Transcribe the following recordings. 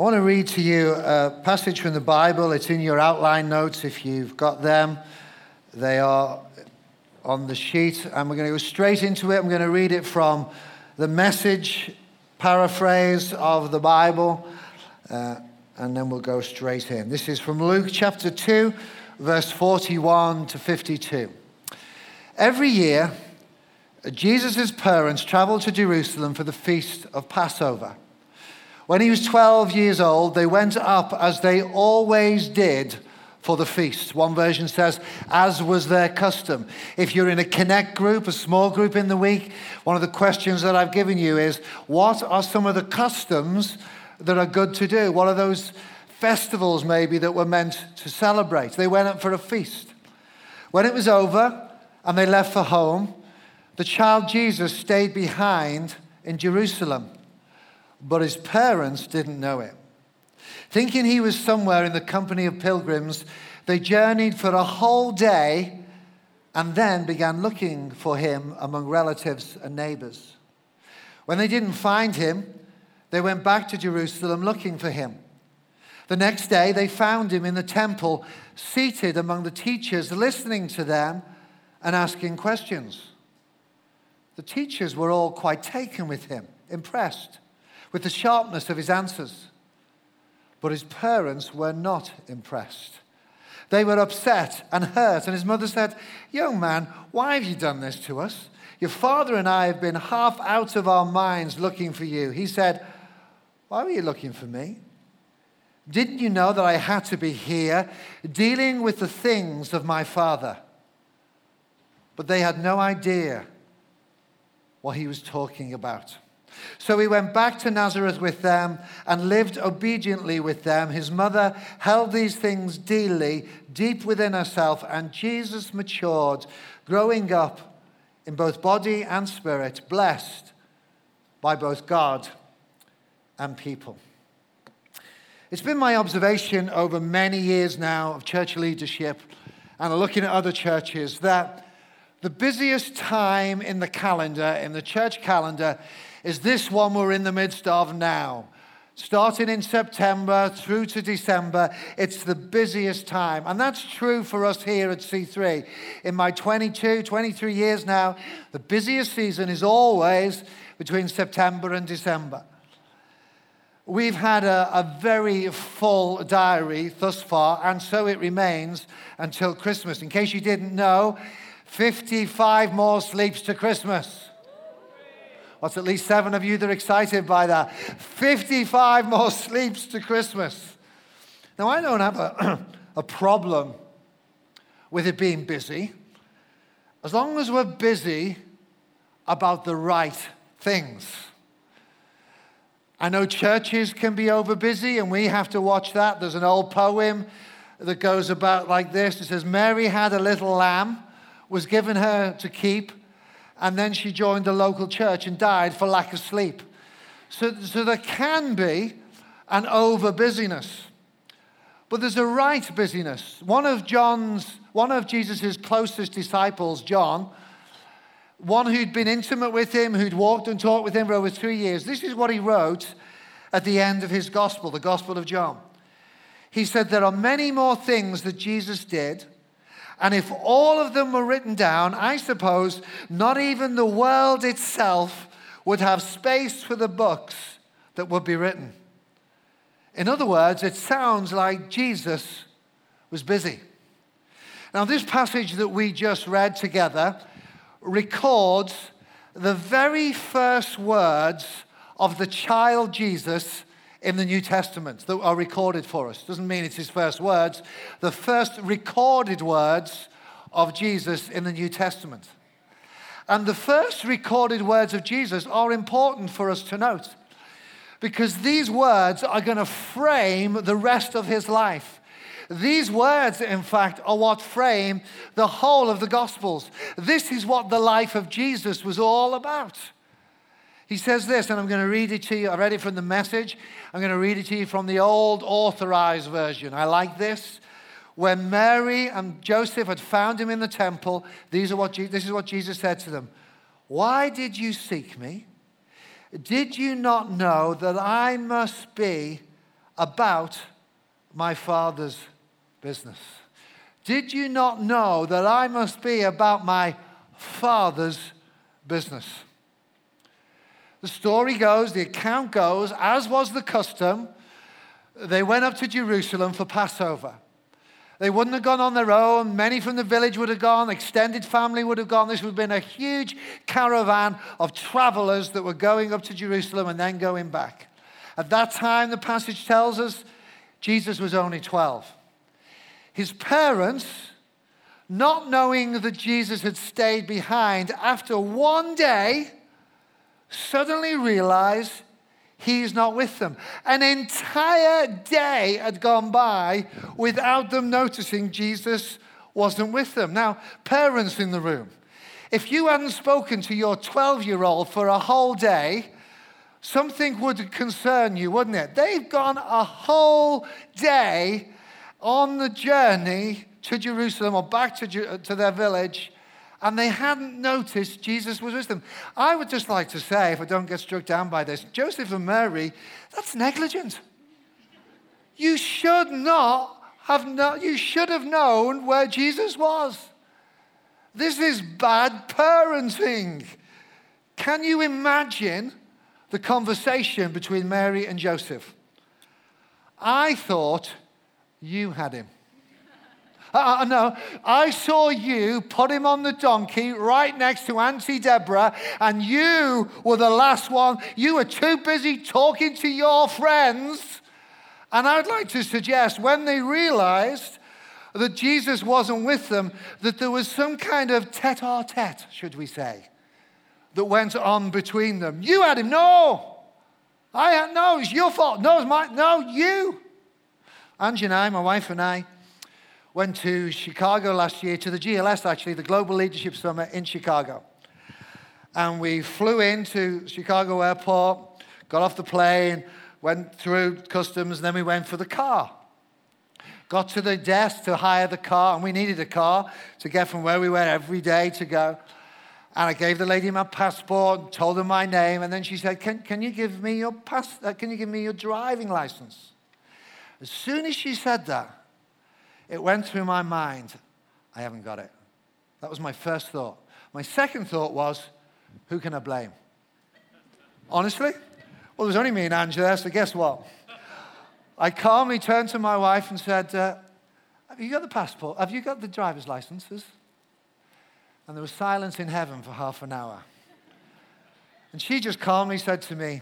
I want to read to you a passage from the Bible. It's in your outline notes if you've got them. They are on the sheet, and we're going to go straight into it. I'm going to read it from the message paraphrase of the Bible, uh, and then we'll go straight in. This is from Luke chapter 2, verse 41 to 52. Every year, Jesus' parents traveled to Jerusalem for the feast of Passover. When he was 12 years old, they went up as they always did for the feast. One version says, as was their custom. If you're in a connect group, a small group in the week, one of the questions that I've given you is, what are some of the customs that are good to do? What are those festivals maybe that were meant to celebrate? They went up for a feast. When it was over and they left for home, the child Jesus stayed behind in Jerusalem, but his parents didn't know it. Thinking he was somewhere in the company of pilgrims, they journeyed for a whole day and then began looking for him among relatives and neighbors. When they didn't find him, they went back to Jerusalem looking for him. The next day, they found him in the temple, seated among the teachers, listening to them and asking questions. The teachers were all quite taken with him, impressed with the sharpness of his answers. But his parents were not impressed. They were upset and hurt, and his mother said, Young man, why have you done this to us? Your father and I have been half out of our minds looking for you. He said, Why were you looking for me? Didn't you know that I had to be here dealing with the things of my father? But they had no idea what he was talking about. So he went back to Nazareth with them and lived obediently with them. His mother held these things dearly, deep within herself, and Jesus matured, growing up in both body and spirit, blessed by both God and people. It's been my observation over many years now of church leadership and looking at other churches that the busiest time in the calendar, in the church calendar, is this one we're in the midst of now. Starting in September through to December, it's the busiest time. And that's true for us here at C3. In my 22, 23 years now, the busiest season is always between September and December. We've had a, a, very full diary thus far, and so it remains until Christmas. In case you didn't know, 55 more sleeps to Christmas. What's at least seven of you that are excited by that? 55 more sleeps to Christmas. Now, I don't have a, a problem with it being busy, as long as we're busy about the right things. I know churches can be over busy, and we have to watch that. There's an old poem that goes about like this it says, Mary had a little lamb was given her to keep, and then she joined the local church and died for lack of sleep. So, so there can be an over busyness. But there's a right busyness. One of John's, one of Jesus' closest disciples, John, one who'd been intimate with him, who'd walked and talked with him for over three years, this is what he wrote at the end of his gospel, the Gospel of John. He said, There are many more things that Jesus did and if all of them were written down, I suppose not even the world itself would have space for the books that would be written. In other words, it sounds like Jesus was busy. Now, this passage that we just read together records the very first words of the child Jesus in the New Testament that are recorded for us. Doesn't mean it's his first words, the first recorded words of Jesus in the New Testament. And the first recorded words of Jesus are important for us to note because these words are going to frame the rest of his life. These words, in fact, are what frame the whole of the Gospels. This is what the life of Jesus was all about. He says this, and I'm going to read it to you. I read it from the message. I'm going to read it to you from the old authorized version. I like this. When Mary and Joseph had found him in the temple, these are what this is what Jesus said to them Why did you seek me? Did you not know that I must be about my Father's business. Did you not know that I must be about my Father's business? The story goes, the account goes, as was the custom, they went up to Jerusalem for Passover. They wouldn't have gone on their own. Many from the village would have gone. Extended family would have gone. This would have been a huge caravan of travelers that were going up to Jerusalem and then going back. At that time, the passage tells us Jesus was only 12. His parents, not knowing that Jesus had stayed behind, after one day, suddenly realize he's not with them. An entire day had gone by without them noticing Jesus wasn't with them. Now, parents in the room, if you hadn't spoken to your 12 year old for a whole day, something would concern you, wouldn't it? They've gone a whole day on the journey to Jerusalem or back to, to their village and they hadn't noticed Jesus was with them. I would just like to say, if I don't get struck down by this, Joseph and Mary, that's negligent. You should not have not, you should have known where Jesus was. This is bad parenting. Can you imagine the conversation between Mary and Joseph? I thought you had him. Uh, no, I saw you put him on the donkey right next to Auntie Deborah, and you were the last one. You were too busy talking to your friends. And I'd like to suggest when they realized that Jesus wasn't with them, that there was some kind of tete a tete, should we say, that went on between them. You had him, no. I had, no, it's your fault. No, it's my, no, you. Angie and I, my wife and I, went to Chicago last year, to the GLS actually, the Global Leadership Summit in Chicago. And we flew into Chicago Airport, got off the plane, went through customs, and then we went for the car. Got to the desk to hire the car, and we needed a car to get from where we were every day to go. And I gave the lady my passport, told her my name, and then she said, "Can, can you give me your pass? Uh, can you give me your driving license?" As soon as she said that, it went through my mind, I haven't got it. That was my first thought. My second thought was, who can I blame? Honestly? Well, there's only me and Angela, so guess what? I calmly turned to my wife and said, uh, Have you got the passport? Have you got the driver's licenses? And there was silence in heaven for half an hour. And she just calmly said to me,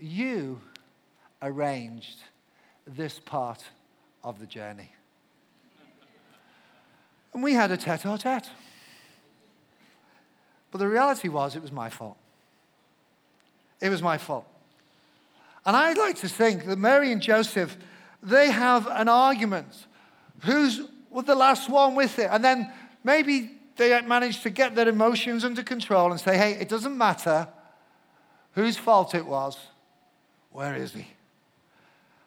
You arranged this part of the journey. And we had a tete a tete. But the reality was, it was my fault. It was my fault. And I'd like to think that Mary and Joseph, they have an argument. Who's the last one with it? And then maybe they manage to get their emotions under control and say, hey, it doesn't matter whose fault it was. Where is he?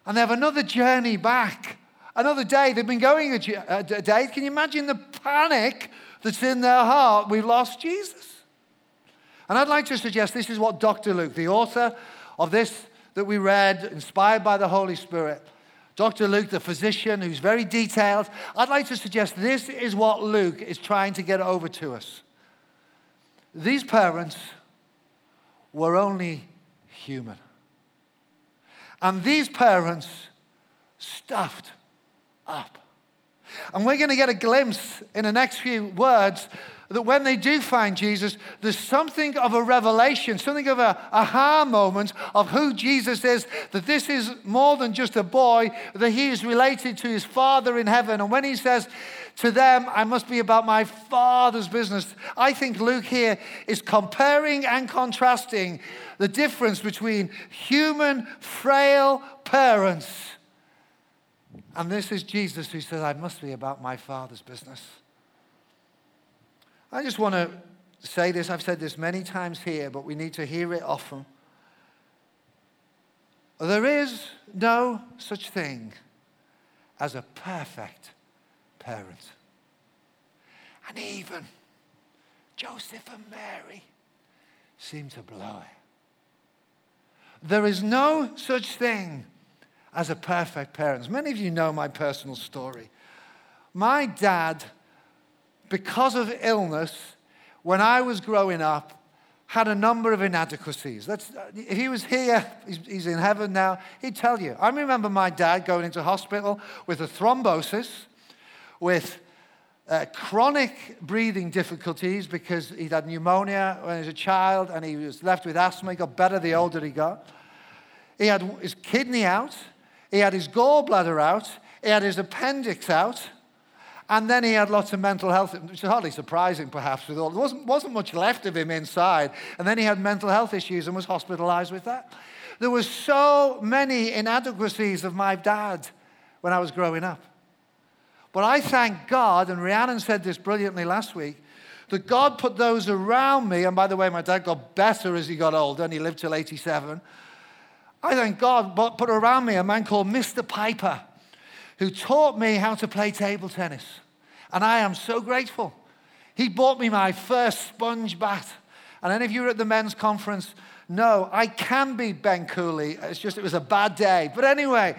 And they have another journey back another day. They've been going a, a day. Can you imagine the panic that's in their heart? We've lost Jesus. And I'd like to suggest this is what Dr. Luke, the author of this that we read, inspired by the Holy Spirit, Dr. Luke, the physician who's very detailed, I'd like to suggest this is what Luke is trying to get over to us. These parents were only human. And these parents stuffed up. And we're going to get a glimpse in the next few words that when they do find Jesus, there's something of a revelation, something of a aha moment of who Jesus is, that this is more than just a boy, that he is related to his Father in heaven. And when he says to them, I must be about my Father's business, I think Luke here is comparing and contrasting the difference between human, frail parents and this is Jesus who says, I must be about my Father's business. I just want to say this. I've said this many times here, but we need to hear it often. There is no such thing as a perfect parent. And even Joseph and Mary seem to blow it. There is no such thing as a perfect parent. Many of you know my personal story. My dad, because of illness, when I was growing up, had a number of inadequacies. That's, if he was here, he's, he's in heaven now, he'd tell you. I remember my dad going into hospital with a thrombosis, with uh, chronic breathing difficulties because he'd had pneumonia when he was a child and he was left with asthma. He got better the older he got. He had his kidney out, he had his gallbladder out, he had his appendix out, and then he had lots of mental health, which is hardly surprising perhaps with all. There wasn't, wasn't much left of him inside. And then he had mental health issues and was hospitalized with that. There were so many inadequacies of my dad when I was growing up. But I thank God, and Rhiannon said this brilliantly last week, that God put those around me. And by the way, my dad got better as he got older, and he lived till 87. I thank God put around me a man called Mr. Piper, who taught me how to play table tennis. And I am so grateful. He bought me my first sponge bat. And any of you were at the men's conference, no, I can be Ben Cooley. It's just it was a bad day. But anyway,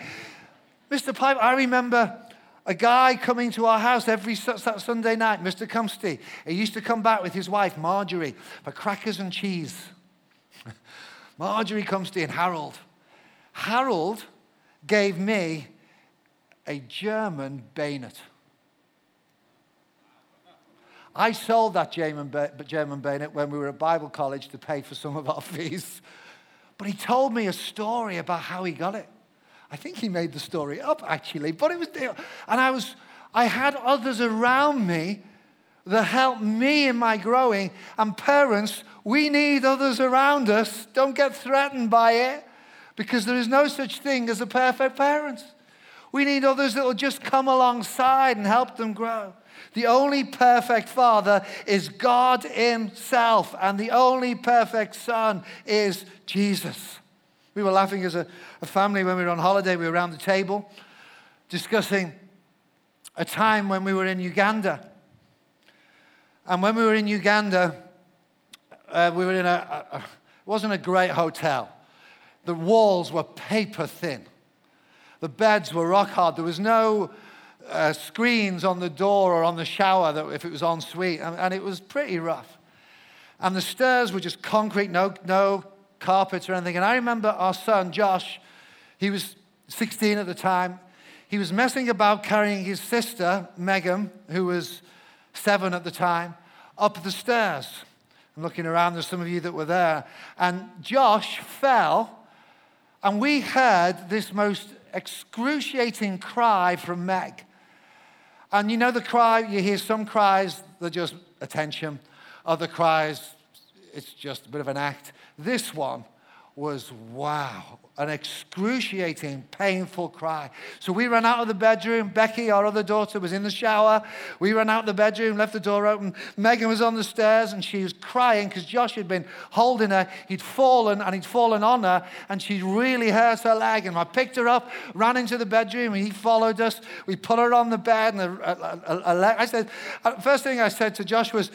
Mr. Piper, I remember a guy coming to our house every Sunday night, Mr. Cumsty. He used to come back with his wife, Marjorie, for crackers and cheese. Marjorie Cumsty and Harold. Harold gave me a German bayonet. I sold that German, bayonet when we were at Bible college to pay for some of our fees. But he told me a story about how he got it. I think he made the story up actually, but it was, and I was, I had others around me that helped me in my growing. And parents, we need others around us. Don't get threatened by it because there is no such thing as a perfect parent. We need others that will just come alongside and help them grow. The only perfect father is God Himself, and the only perfect son is Jesus. We were laughing as a, a family when we were on holiday. We were around the table discussing a time when we were in Uganda. And when we were in Uganda, uh, we were in a, a, it wasn't a great hotel. The walls were paper thin. The beds were rock hard. There was no uh, screens on the door or on the shower that if it was en suite, and, and, it was pretty rough. And the stairs were just concrete, no, no carpets or anything. And I remember our son, Josh, he was 16 at the time. He was messing about carrying his sister, Megan, who was seven at the time, up the stairs. I'm looking around, there's some of you that were there. And Josh fell, and we heard this most excruciating cry from Meg. And you know the cry, you hear some cries, they're just attention. Other cries, it's just a bit of an act. This one was wow, an excruciating, painful cry. So we ran out of the bedroom. Becky, our other daughter, was in the shower. We ran out of the bedroom, left the door open. Megan was on the stairs and she was crying because Josh had been holding her. He'd fallen and he'd fallen on her and she really hurt her leg. And I picked her up, ran into the bedroom, and he followed us. We put her on the bed. And I said, uh, first thing I said to Josh was,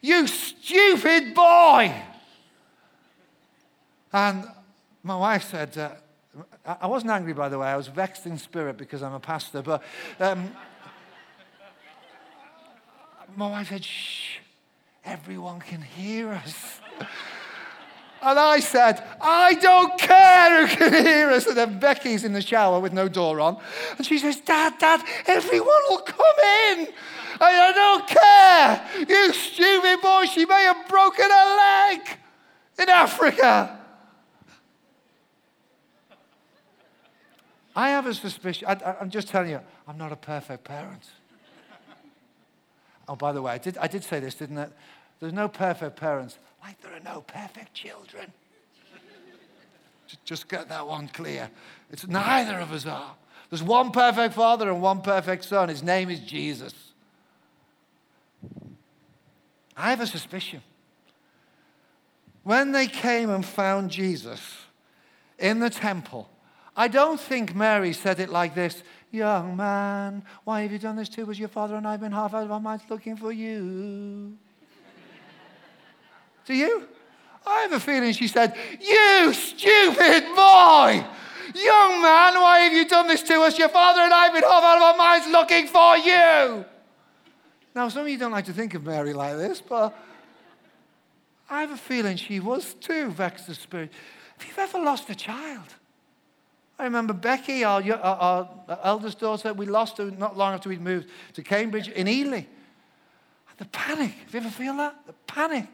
You stupid boy! And my wife said, uh, I wasn't angry, by the way. I was vexed in spirit because I'm a pastor. But um, my wife said, shh, everyone can hear us. And I said, I don't care who can hear us. And then Becky's in the shower with no door on. And she says, Dad, Dad, everyone will come in. And I don't care. You stupid boy, she may have broken her leg in Africa. I have a suspicion. I, am just telling you, I'm not a perfect parent. oh, by the way, I did, I did say this, didn't I? There's no perfect parents, like there are no perfect children. just get that one clear. It's neither of us are. There's one perfect father and one perfect son. His name is Jesus. I have a suspicion. When they came and found Jesus in the temple, I don't think Mary said it like this Young man, why have you done this to us? Your father and I have been half out of our minds looking for you. Do you? I have a feeling she said, You stupid boy! Young man, why have you done this to us? Your father and I have been half out of our minds looking for you. Now, some of you don't like to think of Mary like this, but I have a feeling she was too vexed of spirit. Have you've ever lost a child? I remember Becky, our, our, our eldest daughter, we lost her not long after we'd moved to Cambridge in Ely. The panic. Have you ever feel that? The panic.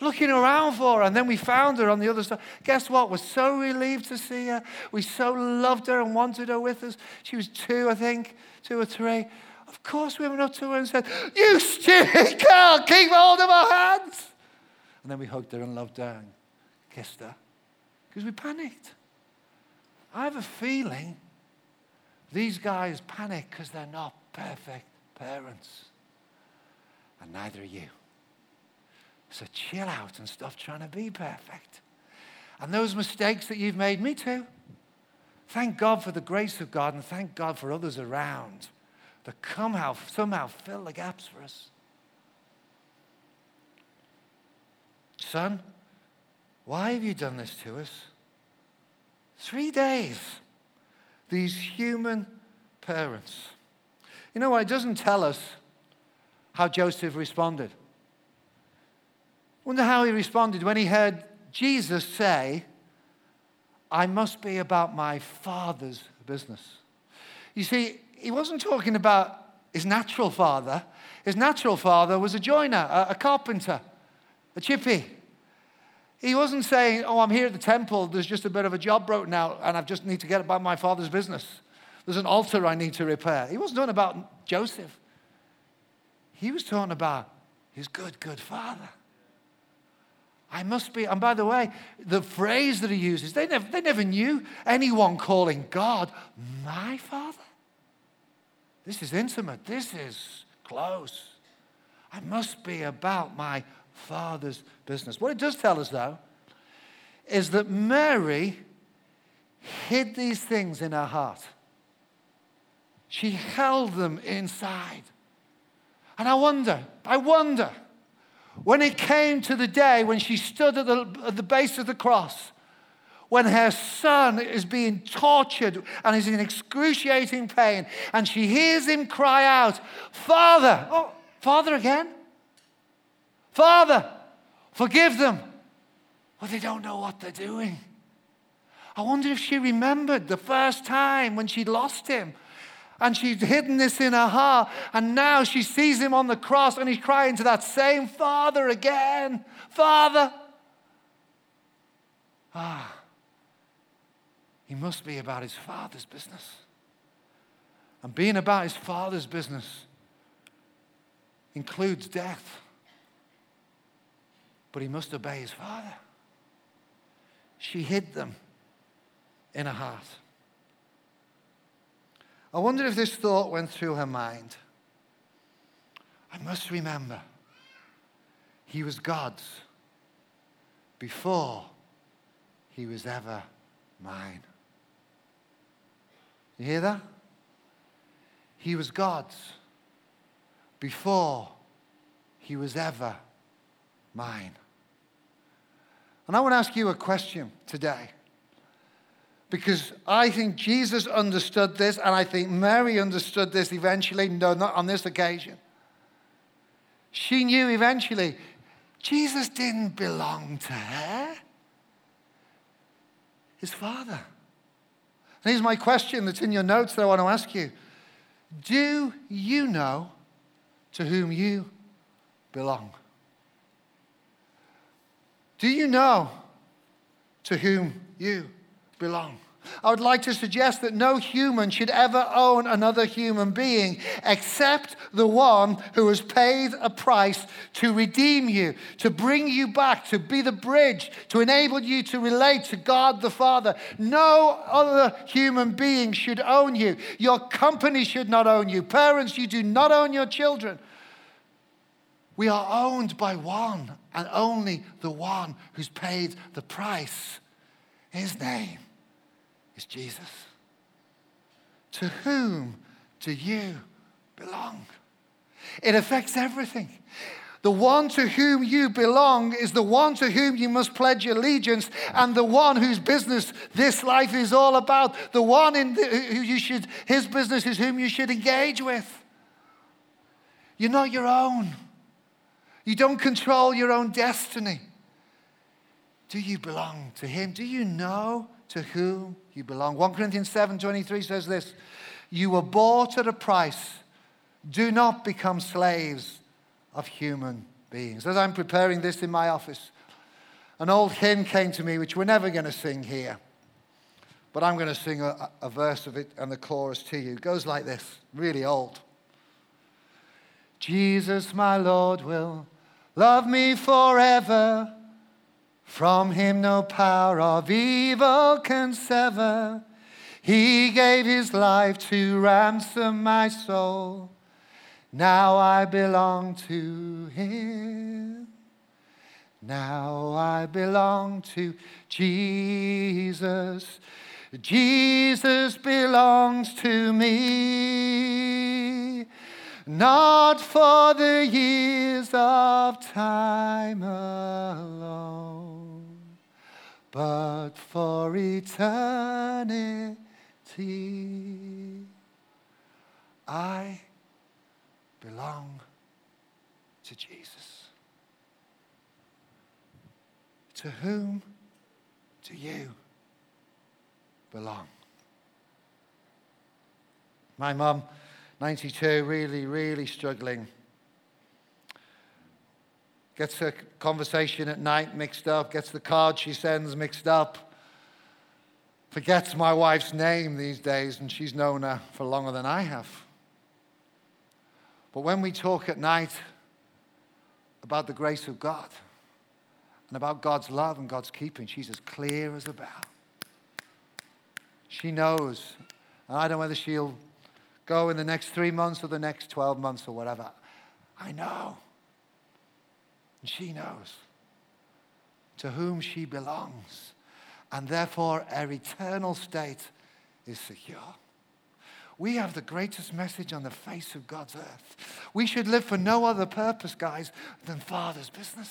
Looking around for her, and then we found her on the other side. Guess what? We're so relieved to see her. We so loved her and wanted her with us. She was two, I think, two or three. Of course, we went up to her and said, You stupid girl, keep hold of our hands. And then we hugged her and loved her and kissed her because we panicked. I have a feeling these guys panic because they're not perfect parents and neither are you. So chill out and stop trying to be perfect. And those mistakes that you've made, me too. Thank God for the grace of God and thank God for others around that somehow, somehow fill the gaps for us. Son, why have you done this to us? Three days. These human parents. You know what? It doesn't tell us how Joseph responded. Wonder how he responded when he heard Jesus say, I must be about my father's business. You see, he wasn't talking about his natural father. His natural father was a joiner, a, a carpenter, a chippy. He wasn't saying, Oh, I'm here at the temple, there's just a bit of a job broken out, and I just need to get about my father's business. There's an altar I need to repair. He wasn't talking about Joseph. He was talking about his good, good father. I must be, and by the way, the phrase that he uses, they never, they never knew anyone calling God my father. This is intimate, this is close. I must be about my father's business. What it does tell us, though, is that Mary hid these things in her heart. She held them inside. And I wonder, I wonder, when it came to the day when she stood at the, at the base of the cross, when her son is being tortured and is in excruciating pain, and she hears him cry out, Father, oh, Father again? Father, forgive them. Well, they don't know what they're doing. I wonder if she remembered the first time when she lost him and she's hidden this in her heart. And now she sees him on the cross and he's crying to that same Father again Father. Ah, he must be about his Father's business. And being about his Father's business includes death. But he must obey his Father. She hid them in her heart. I wonder if this thought went through her mind. I must remember, he was God's before he was ever mine. You hear that? He was God's before he was ever mine. And I want to ask you a question today. Because I think Jesus understood this, and I think Mary understood this eventually. No, not on this occasion. She knew eventually Jesus didn't belong to her, his father. And here's my question that's in your notes that I want to ask you Do you know to whom you belong? Do you know to whom you belong. I would like to suggest that no human should ever own another human being except the one who has paid a price to redeem you, to bring you back, to be the bridge, to enable you to relate to God the Father. No other human being should own you. Your company should not own you. Parents, you do not own your children. We are owned by one and only the one who's paid the price. His name is Jesus. To whom do you belong? It affects everything. The one to whom you belong is the one to whom you must pledge allegiance, and the one whose business this life is all about. The one in the, who you should, his business is whom you should engage with. You're not your own. You don't control your own destiny. Do you belong to him? Do you know to whom you belong? 1 Corinthians 7:23 says this, you were bought at a price. Do not become slaves of human beings. As I'm preparing this in my office, an old hymn came to me, which we're never going to sing here. But I'm going to sing a, a, verse of it and the chorus to you. It goes like this, really old. Jesus, my Lord, will love me forever. From him no power of evil can sever. He gave his life to ransom my soul. Now I belong to him. Now I belong to Jesus. Jesus belongs to me. Not for the years of time alone, but for eternity I belong to Jesus. To whom do you belong? My mum, 92, really, really struggling. Gets her conversation at night mixed up, gets the card she sends mixed up forgets my wife's name these days, and she's known her for longer than I have. But when we talk at night about the grace of God and about God's love and God's keeping, she's as clear as a bell. She knows. And I don't know whether she'll go in the next three months or the next 12 months or whatever. I know. And she knows to whom she belongs and therefore her eternal state is secure. We have the greatest message on the face of God's earth. We should live for no other purpose, guys, than Father's business.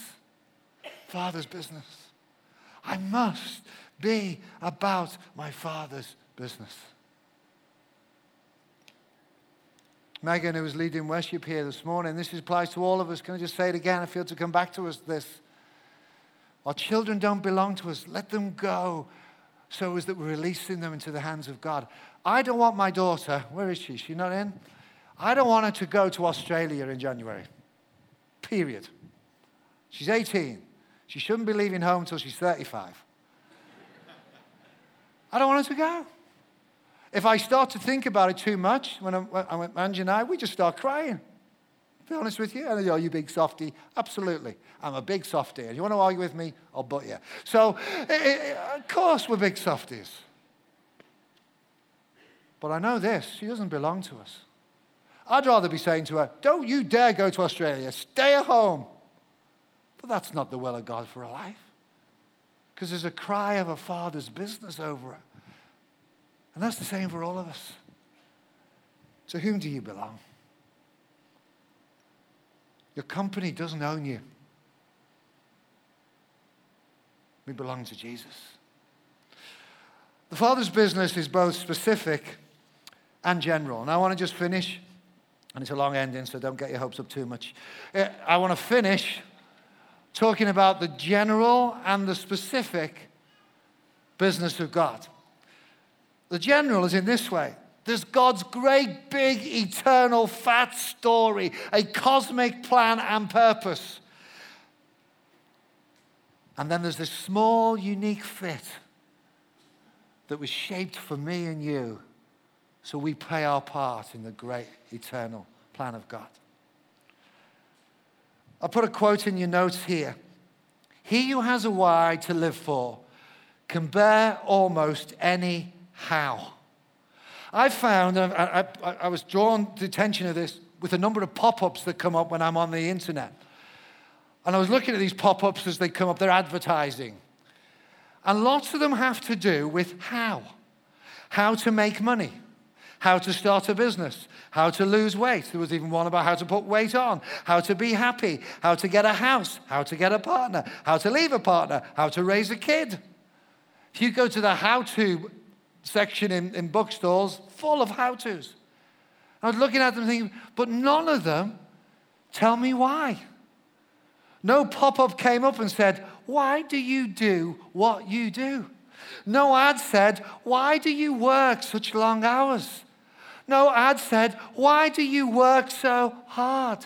Father's business. I must be about my Father's business. Megan, who was leading worship here this morning, this applies to all of us. Can I just say it again? I feel to come back to us this. Our children don't belong to us. Let them go so as that we're releasing them into the hands of God. I don't want my daughter, where is she? She's not in? I don't want her to go to Australia in January. Period. She's 18. She shouldn't be leaving home until she's 35. I don't want her to go. If I start to think about it too much, when I'm, with Angie and I, we just start crying be honest with you. Oh, you big softy. Absolutely. I'm a big softy. And you want to argue with me? I'll butt you. So, it, eh, it, eh, of course, we're big softies. But I know this she doesn't belong to us. I'd rather be saying to her, Don't you dare go to Australia. Stay at home. But that's not the will of God for her life. Because there's a cry of a father's business over her. And that's the same for all of us. To whom do you belong? Your company doesn't own you. We belong to Jesus. The Father's business is both specific and general. And I want to just finish, and it's a long ending, so don't get your hopes up too much. Uh, I want to finish talking about the general and the specific business of God. The general is in this way there's God's great, big, eternal, fat story, a cosmic plan and purpose. And then there's this small, unique fit that was shaped for me and you so we play our part in the great, eternal plan of God. I put a quote in your notes here. He who has a why to live for can bear almost any how. I found, I, I, I was drawn to the attention of this with a number of pop ups that come up when I'm on the internet. And I was looking at these pop ups as they come up, they're advertising. And lots of them have to do with how how to make money, how to start a business, how to lose weight. There was even one about how to put weight on, how to be happy, how to get a house, how to get a partner, how to leave a partner, how to raise a kid. If you go to the how to section in, in bookstores, full of how to's. I was looking at them thinking, but none of them tell me why. No pop up came up and said, Why do you do what you do? No ad said, Why do you work such long hours? No ad said, Why do you work so hard?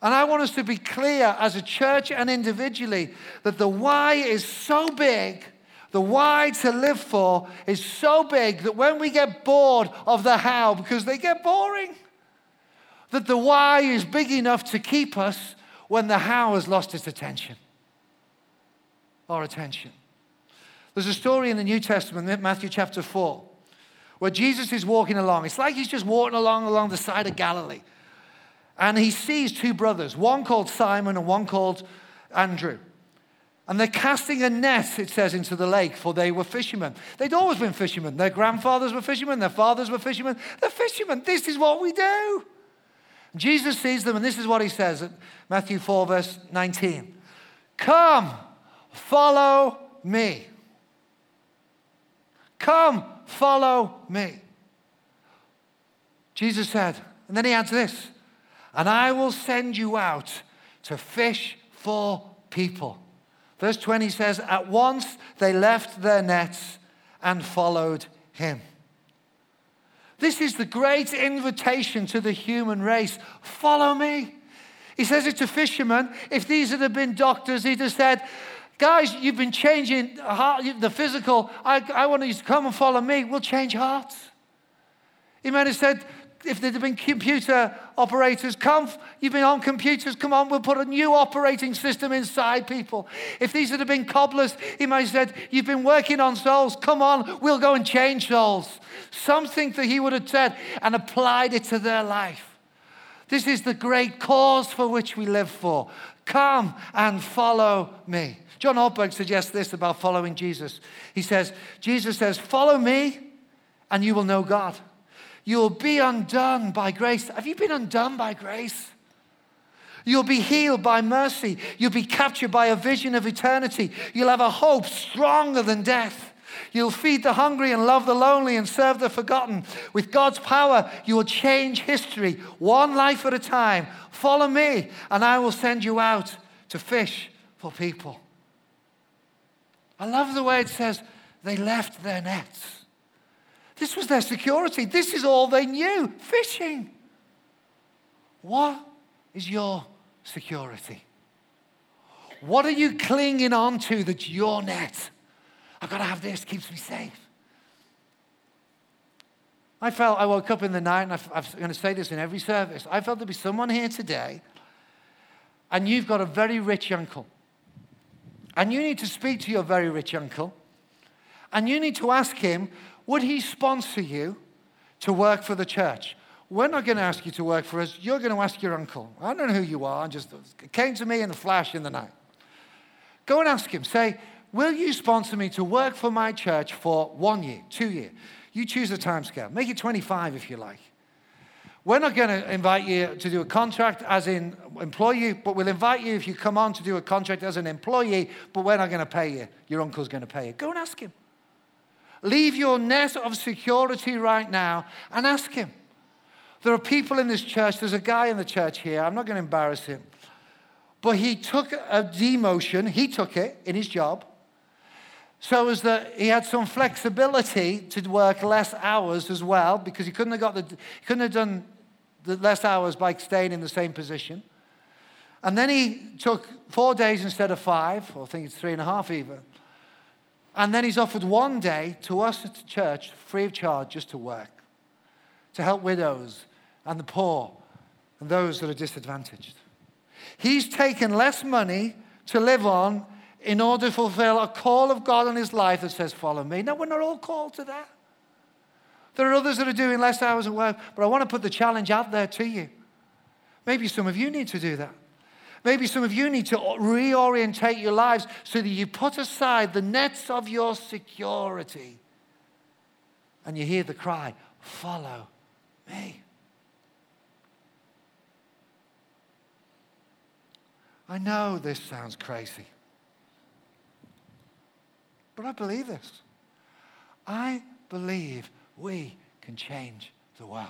And I want us to be clear as a church and individually that the why is so big, the why to live for is so big that when we get bored of the how, because they get boring, that the why is big enough to keep us when the how has lost its attention. Our attention. There's a story in the New Testament, Matthew chapter 4, where Jesus is walking along. It's like he's just walking along along the side of Galilee. And he sees two brothers, one called Simon and one called Andrew. And they're casting a net, it says, into the lake, for they were fishermen. They'd always been fishermen. Their grandfathers were fishermen, their fathers were fishermen. They're fishermen. This is what we do. Jesus sees them, and this is what he says at Matthew 4, verse 19 Come, follow me. Come, follow me. Jesus said, and then he adds this, and I will send you out to fish for people. Verse 20 says, At once they left their nets and followed him. This is the great invitation to the human race follow me. He says it to fishermen. If these had been doctors, he'd have said, Guys, you've been changing the physical. I, I want you to come and follow me. We'll change hearts. He might have said, if there'd been computer operators, come, you've been on computers, come on, we'll put a new operating system inside people. If these had been cobblers, he might have said, You've been working on souls, come on, we'll go and change souls. Something that he would have said and applied it to their life. This is the great cause for which we live for. Come and follow me. John Ortberg suggests this about following Jesus. He says, Jesus says, Follow me and you will know God. You'll be undone by grace. Have you been undone by grace? You'll be healed by mercy. You'll be captured by a vision of eternity. You'll have a hope stronger than death. You'll feed the hungry and love the lonely and serve the forgotten. With God's power, you will change history one life at a time. Follow me, and I will send you out to fish for people. I love the way it says they left their nets. This was their security. This is all they knew fishing. What is your security? What are you clinging on to that's your net? I've got to have this, keeps me safe. I felt, I woke up in the night, and I'm going to say this in every service. I felt there'd be someone here today, and you've got a very rich uncle. And you need to speak to your very rich uncle. And you need to ask him, would he sponsor you to work for the church? We're not going to ask you to work for us. You're going to ask your uncle. I don't know who you are. Just came to me in a flash in the night. Go and ask him. Say, will you sponsor me to work for my church for one year, two year? You choose a time scale. Make it 25 if you like. We're not going to invite you to do a contract as in employ you, but we'll invite you if you come on to do a contract as an employee, but we're not going to pay you. Your uncle's going to pay you. Go and ask him. Leave your net of security right now and ask him. There are people in this church, there's a guy in the church here, I'm not going to embarrass him, but he took a demotion, he took it in his job, so as that he had some flexibility to work less hours as well, because he couldn't have got the, he couldn't have done the less hours by staying in the same position. And then he took four days instead of five, or I think it's three and a half even. And then he's offered one day to us at the church, free of charge, just to work, to help widows and the poor and those that are disadvantaged. He's taken less money to live on in order to fulfill a call of God in his life that says, Follow me. Now, we're not all called to that. There are others that are doing less hours of work, but I want to put the challenge out there to you. Maybe some of you need to do that. Maybe some of you need to reorientate your lives so that you put aside the nets of your security and you hear the cry, Follow Me. I know this sounds crazy, but I believe this. I believe we can change the world.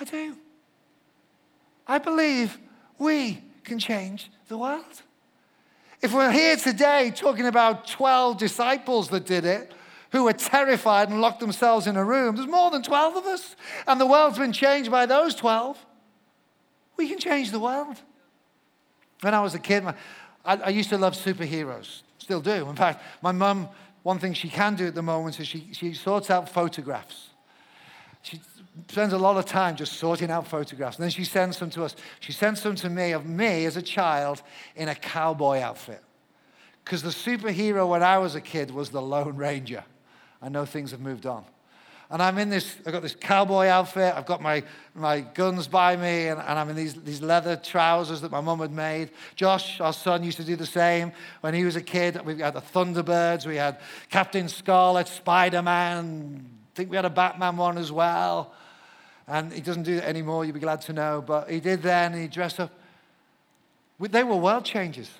I do. I believe we can change the world. If we're here today talking about 12 disciples that did it, who were terrified and locked themselves in a room, there's more than 12 of us, and the world's been changed by those 12. We can change the world. When I was a kid, I, I used to love superheroes, still do. In fact, my mum, one thing she can do at the moment is she, she sorts out photographs. She spends a lot of time just sorting out photographs. And then she sends them to us. She sends them to me of me as a child in a cowboy outfit. Because the superhero when I was a kid was the Lone Ranger. I know things have moved on. And I'm in this, I've got this cowboy outfit, I've got my, my guns by me, and, and I'm in these, these leather trousers that my mum had made. Josh, our son, used to do the same when he was a kid. We had the Thunderbirds, we had Captain Scarlet, Spider Man, I think we had a Batman one as well. And he doesn't do that anymore, you'll be glad to know. But he did then, he dressed up. They were world changers.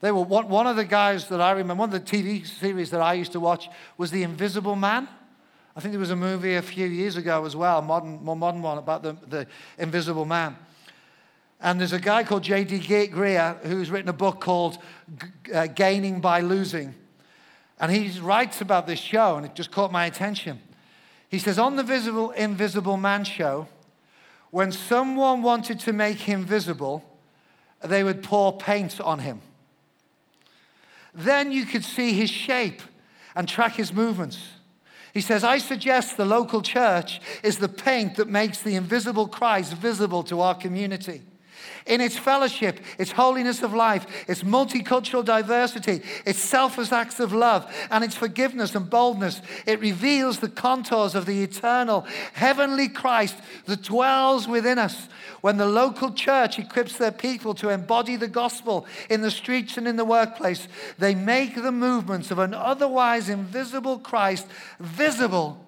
They were one, of the guys that I remember, one of the TV series that I used to watch was The Invisible Man. I think there was a movie a few years ago as well, modern, more modern one, about the, the Invisible Man. And there's a guy called J.D. Greear who's written a book called uh, Gaining by Losing. And he writes about this show, and it just caught my attention. He says, On the Visible Invisible Man show, when someone wanted to make him visible, they would pour paint on him. Then you could see his shape and track his movements. He says, I suggest the local church is the paint that makes the invisible Christ visible to our community in its fellowship, its holiness of life, its multicultural diversity, its selfless acts of love, and its forgiveness and boldness. It reveals the contours of the eternal, heavenly Christ that dwells within us. When the local church equips their people to embody the gospel in the streets and in the workplace, they make the movements of an otherwise invisible Christ visible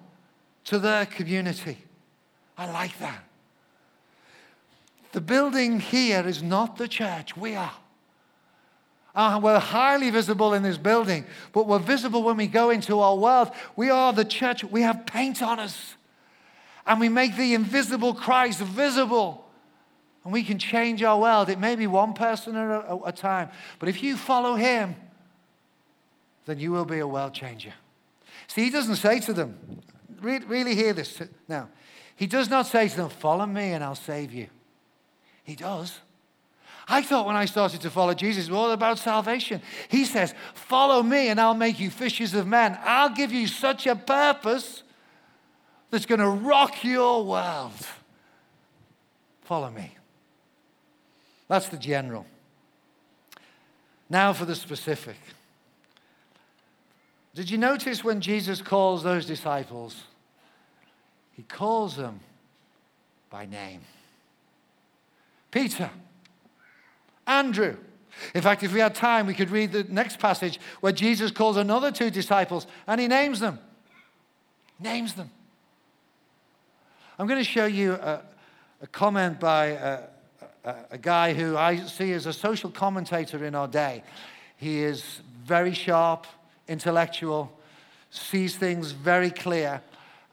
to their community. I like that. The building here is not the church, we are. Uh, we're highly visible in this building, but we're visible when we go into our world. We are the church. We have paint on us. And we make the invisible Christ visible. And we can change our world. It may be one person at a, a time, but if you follow him, then you will be a world changer. See, he doesn't say to them, really hear this now. He does not say to them, Follow me and I'll save you. He does. I thought when I started to follow Jesus, it was all about salvation. He says, Follow me and I'll make you fishers of men. I'll give you such a purpose that's going to rock your world. Follow me. That's the general. Now for the specific. Did you notice when Jesus calls those disciples? He calls them by name. Peter, Andrew. In fact, if we had time, we could read the next passage where Jesus calls another two disciples and he names them. Names them. I'm going to show you a, a comment by a, a, a guy who I see as a social commentator in our day. He is very sharp, intellectual, sees things very clear,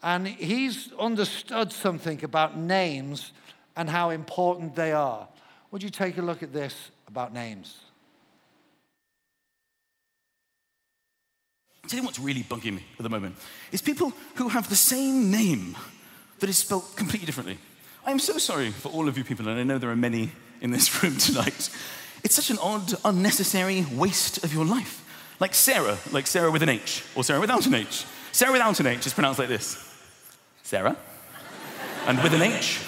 and he's understood something about names and how important they are. Would you take a look at this about names? Tell you what's really bugging me at the moment is people who have the same name that is spelled completely differently. I am so sorry for all of you people, and I know there are many in this room tonight. It's such an odd, unnecessary waste of your life. Like Sarah, like Sarah with an H, or Sarah without an H. Sarah without an H is pronounced like this Sarah. And with an H,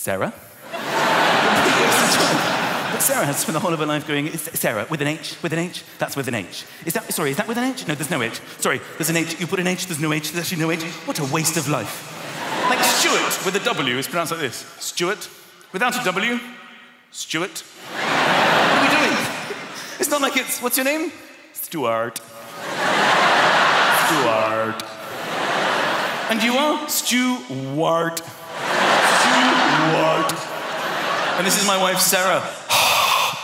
Sarah. but Sarah has spent the whole of her life going, Sarah, with an H, with an H, that's with an H. Is that, sorry, is that with an H? No, there's no H. Sorry, there's an H, you put an H, there's no H, there's actually no H. What a waste of life. Like Stuart with a W is pronounced like this Stuart. Without a W, Stuart. What are we doing? It's not like it's, what's your name? Stuart. Stuart. And you are Stuart. Stuart. And this is my wife, Sarah.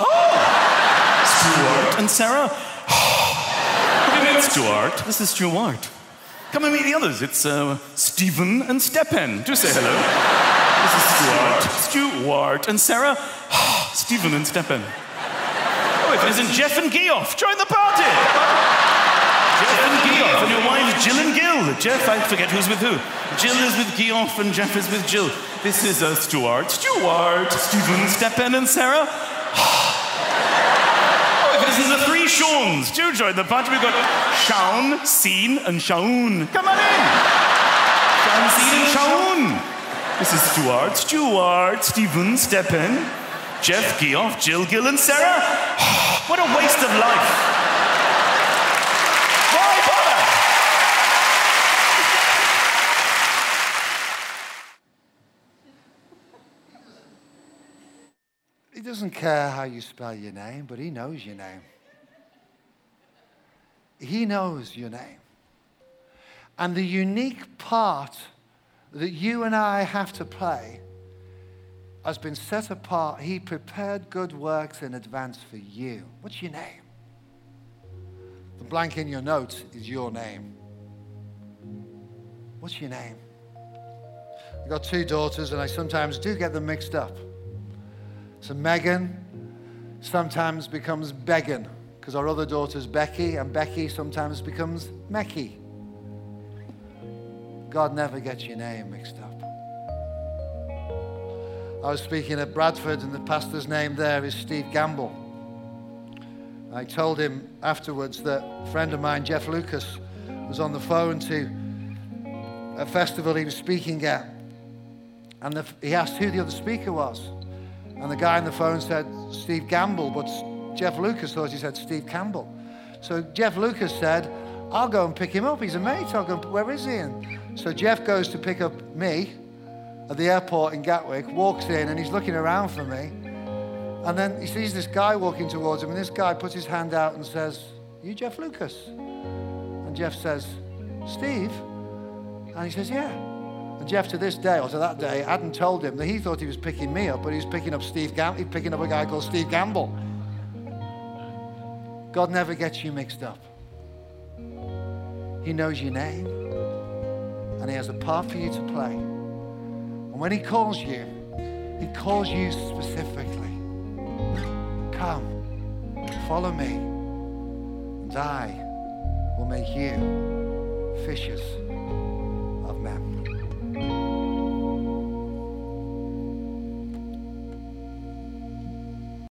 oh, Stuart and Sarah. Have you met Stuart? This is Stuart. Come and meet the others. It's uh, Stephen and Stepan. Do say hello. This is Stuart. Stuart and Sarah. Stephen and Stepan. Oh, if it isn't Jeff and Geoff, join the party. Jeff and Geoff, and your wives Jill and Gil. Jeff, I forget who's with who. Jill is with Geoff, and Jeff is with Jill. This is uh, Stuart. Stuart. Stephen, Stepan, and Sarah. This is the three Seans. Do join the party. We've got Sean, Scene, and Shaun. Come on in. Sean, Scene, and Shaun. This is Stuart, Stuart, Stephen, Stepan, Jeff, Geoff, Jill, Gil, and Sarah. what a waste of life. Why bother? He doesn't care how you spell your name, but he knows your name. He knows your name. And the unique part that you and I have to play has been set apart. He prepared good works in advance for you. What's your name? The blank in your notes is your name. What's your name? I've got two daughters, and I sometimes do get them mixed up. So Megan sometimes becomes Began because our other daughter's Becky, and Becky sometimes becomes Mecky. God never gets your name mixed up. I was speaking at Bradford, and the pastor's name there is Steve Gamble. I told him afterwards that a friend of mine, Jeff Lucas, was on the phone to a festival he was speaking at, and the, he asked who the other speaker was. And the guy on the phone said, Steve Gamble, but Jeff Lucas thought he said Steve Campbell. So Jeff Lucas said, I'll go and pick him up. He's a mate. I'll go, where is he? And so Jeff goes to pick up me at the airport in Gatwick, walks in, and he's looking around for me. And then he sees this guy walking towards him, and this guy puts his hand out and says, You Jeff Lucas? And Jeff says, Steve? And he says, Yeah. Jeff, to this day, or to that day, hadn't told him that he thought he was picking me up, but he was picking up Steve Gamble. He's picking up a guy called Steve Gamble. God never gets you mixed up. He knows your name, and He has a part for you to play. And when He calls you, He calls you specifically. Come, follow me, and I will make you fishers.